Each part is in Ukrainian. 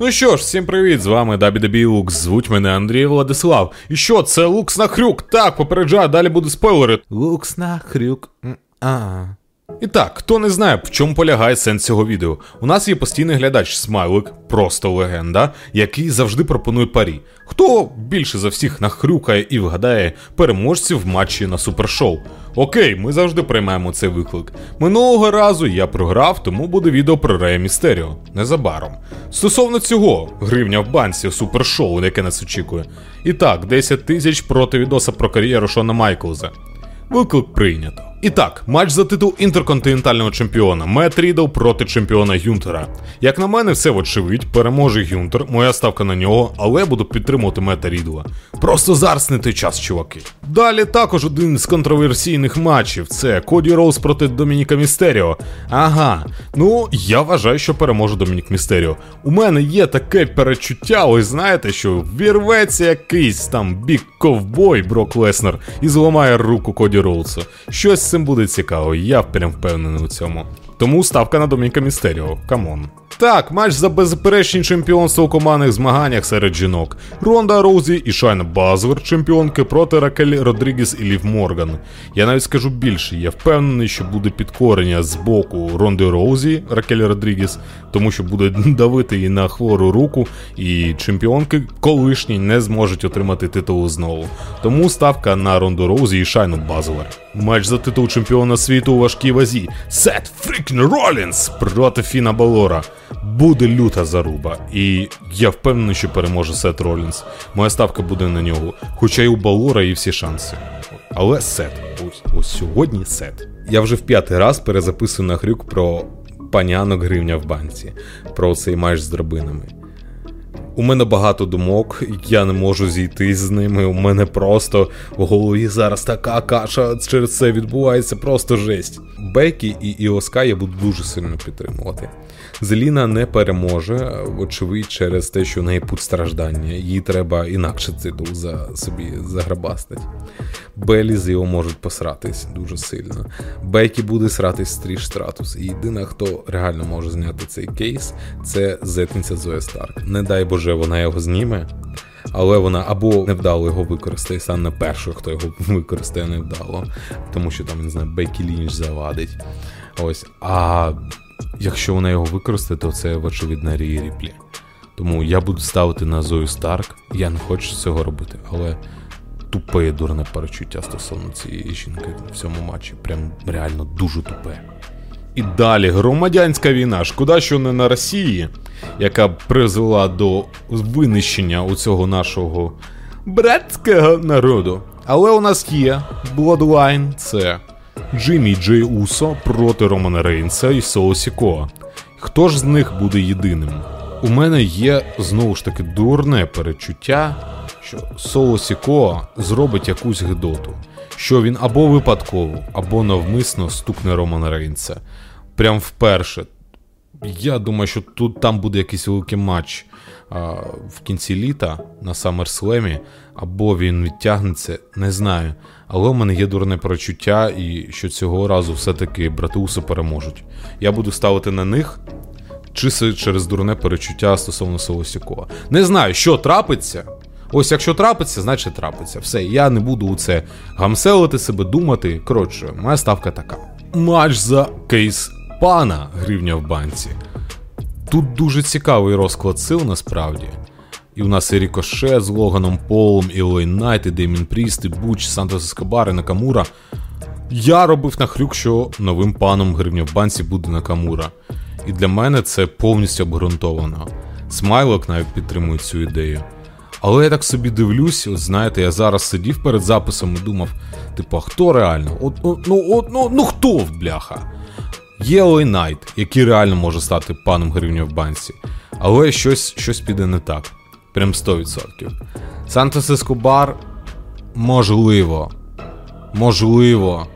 Ну що ж, всім привіт, з вами Дабі Лукс, звуть мене Андрій Владислав. І що, це Лукс на хрюк? Так, попереджаю, далі буде спойлери. Лукс на хрюк. А. І так, хто не знає, в чому полягає сенс цього відео. У нас є постійний глядач Смайлик, просто легенда, який завжди пропонує парі. Хто більше за всіх нахрюкає і вгадає переможців в матчі на супершоу? Окей, ми завжди приймаємо цей виклик. Минулого разу я програв, тому буде відео про Рея Містеріо. Незабаром. Стосовно цього, гривня в банці супершоу, яке нас очікує. І так, 10 тисяч проти відоса про кар'єру Шона Майклза. Виклик прийнято. І так, матч за титул інтерконтинентального чемпіона Мет Рідл проти чемпіона Гюнтера. Як на мене, все вочевидь, переможе Гюнтер, моя ставка на нього, але буду підтримувати Мета Рідла. Просто зараз не той час, чуваки. Далі також один з контроверсійних матчів це Коді Роуз проти Домініка Містеріо. Ага, ну я вважаю, що переможе Домінік Містеріо. У мене є таке перечуття, ось знаєте, що вірветься якийсь там бік ковбой Брок Леснер і зламає руку Коді Роуза. Щось цим буде цікаво, я прям впевнений у цьому. Тому ставка на Домініка Містеріо. Come on. Так, матч за безперечні чемпіонство у командних змаганнях серед жінок. Ронда Роузі і Шайна Базлер, чемпіонки проти Ракель Родрігес і Лів Морган. Я навіть скажу більше, я впевнений, що буде підкорення з боку Ронди Роузі, Ракель Родрігес, тому що буде давити її на хвору руку, і чемпіонки колишні не зможуть отримати титул знову. Тому ставка на Ронду Роузі і Шайну Базлер. Матч за титул чемпіона світу у важкій вазі. Сет Freakin Ролінс проти Фіна Балора. Буде люта заруба, і я впевнений, що переможе Сет Ролінс. Моя ставка буде на нього, хоча й у Балора є всі шанси. Але Сет, ось ось сьогодні Сет. Я вже в п'ятий раз перезаписую на грюк про панянок гривня в банці, про цей матч з драбинами. У мене багато думок, я не можу зійти з ними. У мене просто в голові зараз така каша через це відбувається, просто жесть. Бекі і Іоска я буду дуже сильно підтримувати. Зеліна не переможе, вочевидь, через те, що в неї путь страждання. Їй треба інакше титул за собі заграбастить. Белі з його можуть посратись дуже сильно. Бекі буде сратись стріш стратус. І єдина, хто реально може зняти цей кейс, це зетниця Зоя Старк. Не дай Боже, вона його зніме. Але вона або невдало його використає, саме першою, хто його використає невдало, тому що там, не знаю, Бекі Лінч завадить. Ось. А якщо вона його використає, то це вочевидно Рії Ріплі. Тому я буду ставити на Зою Старк. Я не хочу цього робити, але тупе дурне перечуття стосовно цієї жінки в цьому матчі. Прям реально дуже тупе. І далі громадянська війна. Шкода, що не на Росії, яка призвела до винищення у цього нашого братського народу. Але у нас є Bloodline, це Джиммі Джей Усо проти Романа Рейнса і Соло Сікоа. Хто ж з них буде єдиним? У мене є знову ж таки дурне перечуття, що Соло Сікоа зробить якусь гидоту, що він або випадково, або навмисно стукне Романа Рейнса. Прям вперше. Я думаю, що тут там буде якийсь великий матч а, в кінці літа на SummerSlam, або він відтягнеться, не знаю. Але у мене є дурне перечуття, і що цього разу все-таки брати Усо переможуть. Я буду ставити на них, чи через дурне перечуття стосовно Солосікова. Не знаю, що трапиться. Ось якщо трапиться, значить трапиться. Все, я не буду у це гамселити себе, думати. Коротше, моя ставка така. Матч за кейс пана гривня в банці. Тут дуже цікавий розклад сил насправді. І у нас і Рікоше з Логаном Полом, і Ел Ей Найт, і Деймін Пріст, і Буч, Сантос Ескобар, і Накамура. Я робив нахрюк, що новим паном гривня в банці буде Накамура. І для мене це повністю обґрунтовано. Смайлок навіть підтримує цю ідею. Але я так собі дивлюсь, от знаєте, я зараз сидів перед записом і думав: типу, а хто реально? От, Ну от, ну, ну хто в бляха? Є Найт, який реально може стати паном гривня в банці, але щось щось піде не так. Прям 100%. Сантос Ескобар можливо. Можливо.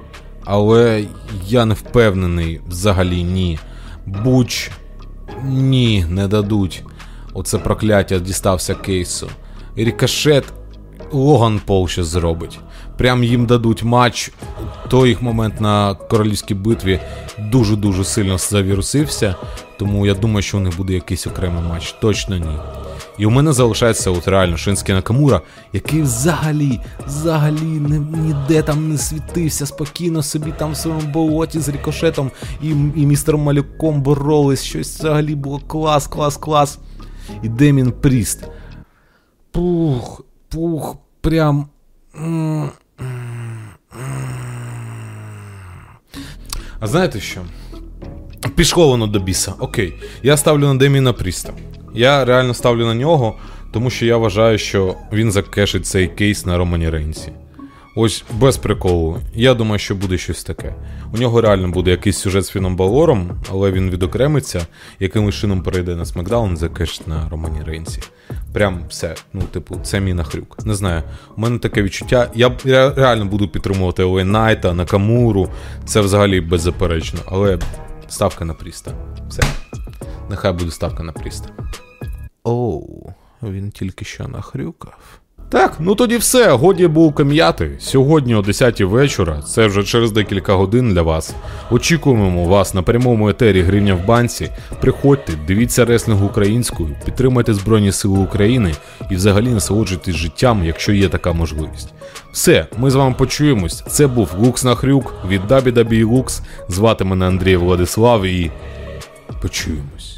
Але я не впевнений взагалі ні. Буч ні, не дадуть. Оце прокляття дістався кейсу. Рікошет Логан Пол ще зробить. Прям їм дадуть матч. Той їх момент на королівській битві дуже-дуже сильно завірусився. Тому я думаю, що у них буде якийсь окремий матч. Точно ні. І у мене залишається от реально Шинський Накамура, який взагалі, взагалі не, ніде там не світився, спокійно собі там в своєму болоті з рікошетом і, і містером Малюком боролись. Щось взагалі було клас, клас, клас. І Демін Пріст. Пух, пух, прям. А знаєте що? Пішло воно до біса. Окей. Я ставлю на Деміна Пріста. Я реально ставлю на нього, тому що я вважаю, що він закешить цей кейс на Романі Рейнсі. Ось без приколу. Я думаю, що буде щось таке. У нього реально буде якийсь сюжет з Фіном Балором, але він відокремиться, якимось чином перейде на Смакдаун, закешить на Романі Рейнсі. Прям все. Ну, типу, це мій нахрюк. Не знаю. У мене таке відчуття. Я, реально буду підтримувати Олей Найта, Накамуру. Це взагалі беззаперечно. Але ставка на Пріста. Все. Нехай буде ставка на Пріста. Оу, він тільки що нахрюкав. Так, ну тоді все, годі був кам'яти. Сьогодні о 10 вечора, це вже через декілька годин для вас. Очікуємо вас на прямому етері гривня в банці. Приходьте, дивіться реслінг українською, підтримайте Збройні Сили України і взагалі насолоджуйтесь життям, якщо є така можливість. Все, ми з вами почуємось. Це був Лукс Нахрюк від WWE Lux. Звати мене Андрій Владислав і почуємось.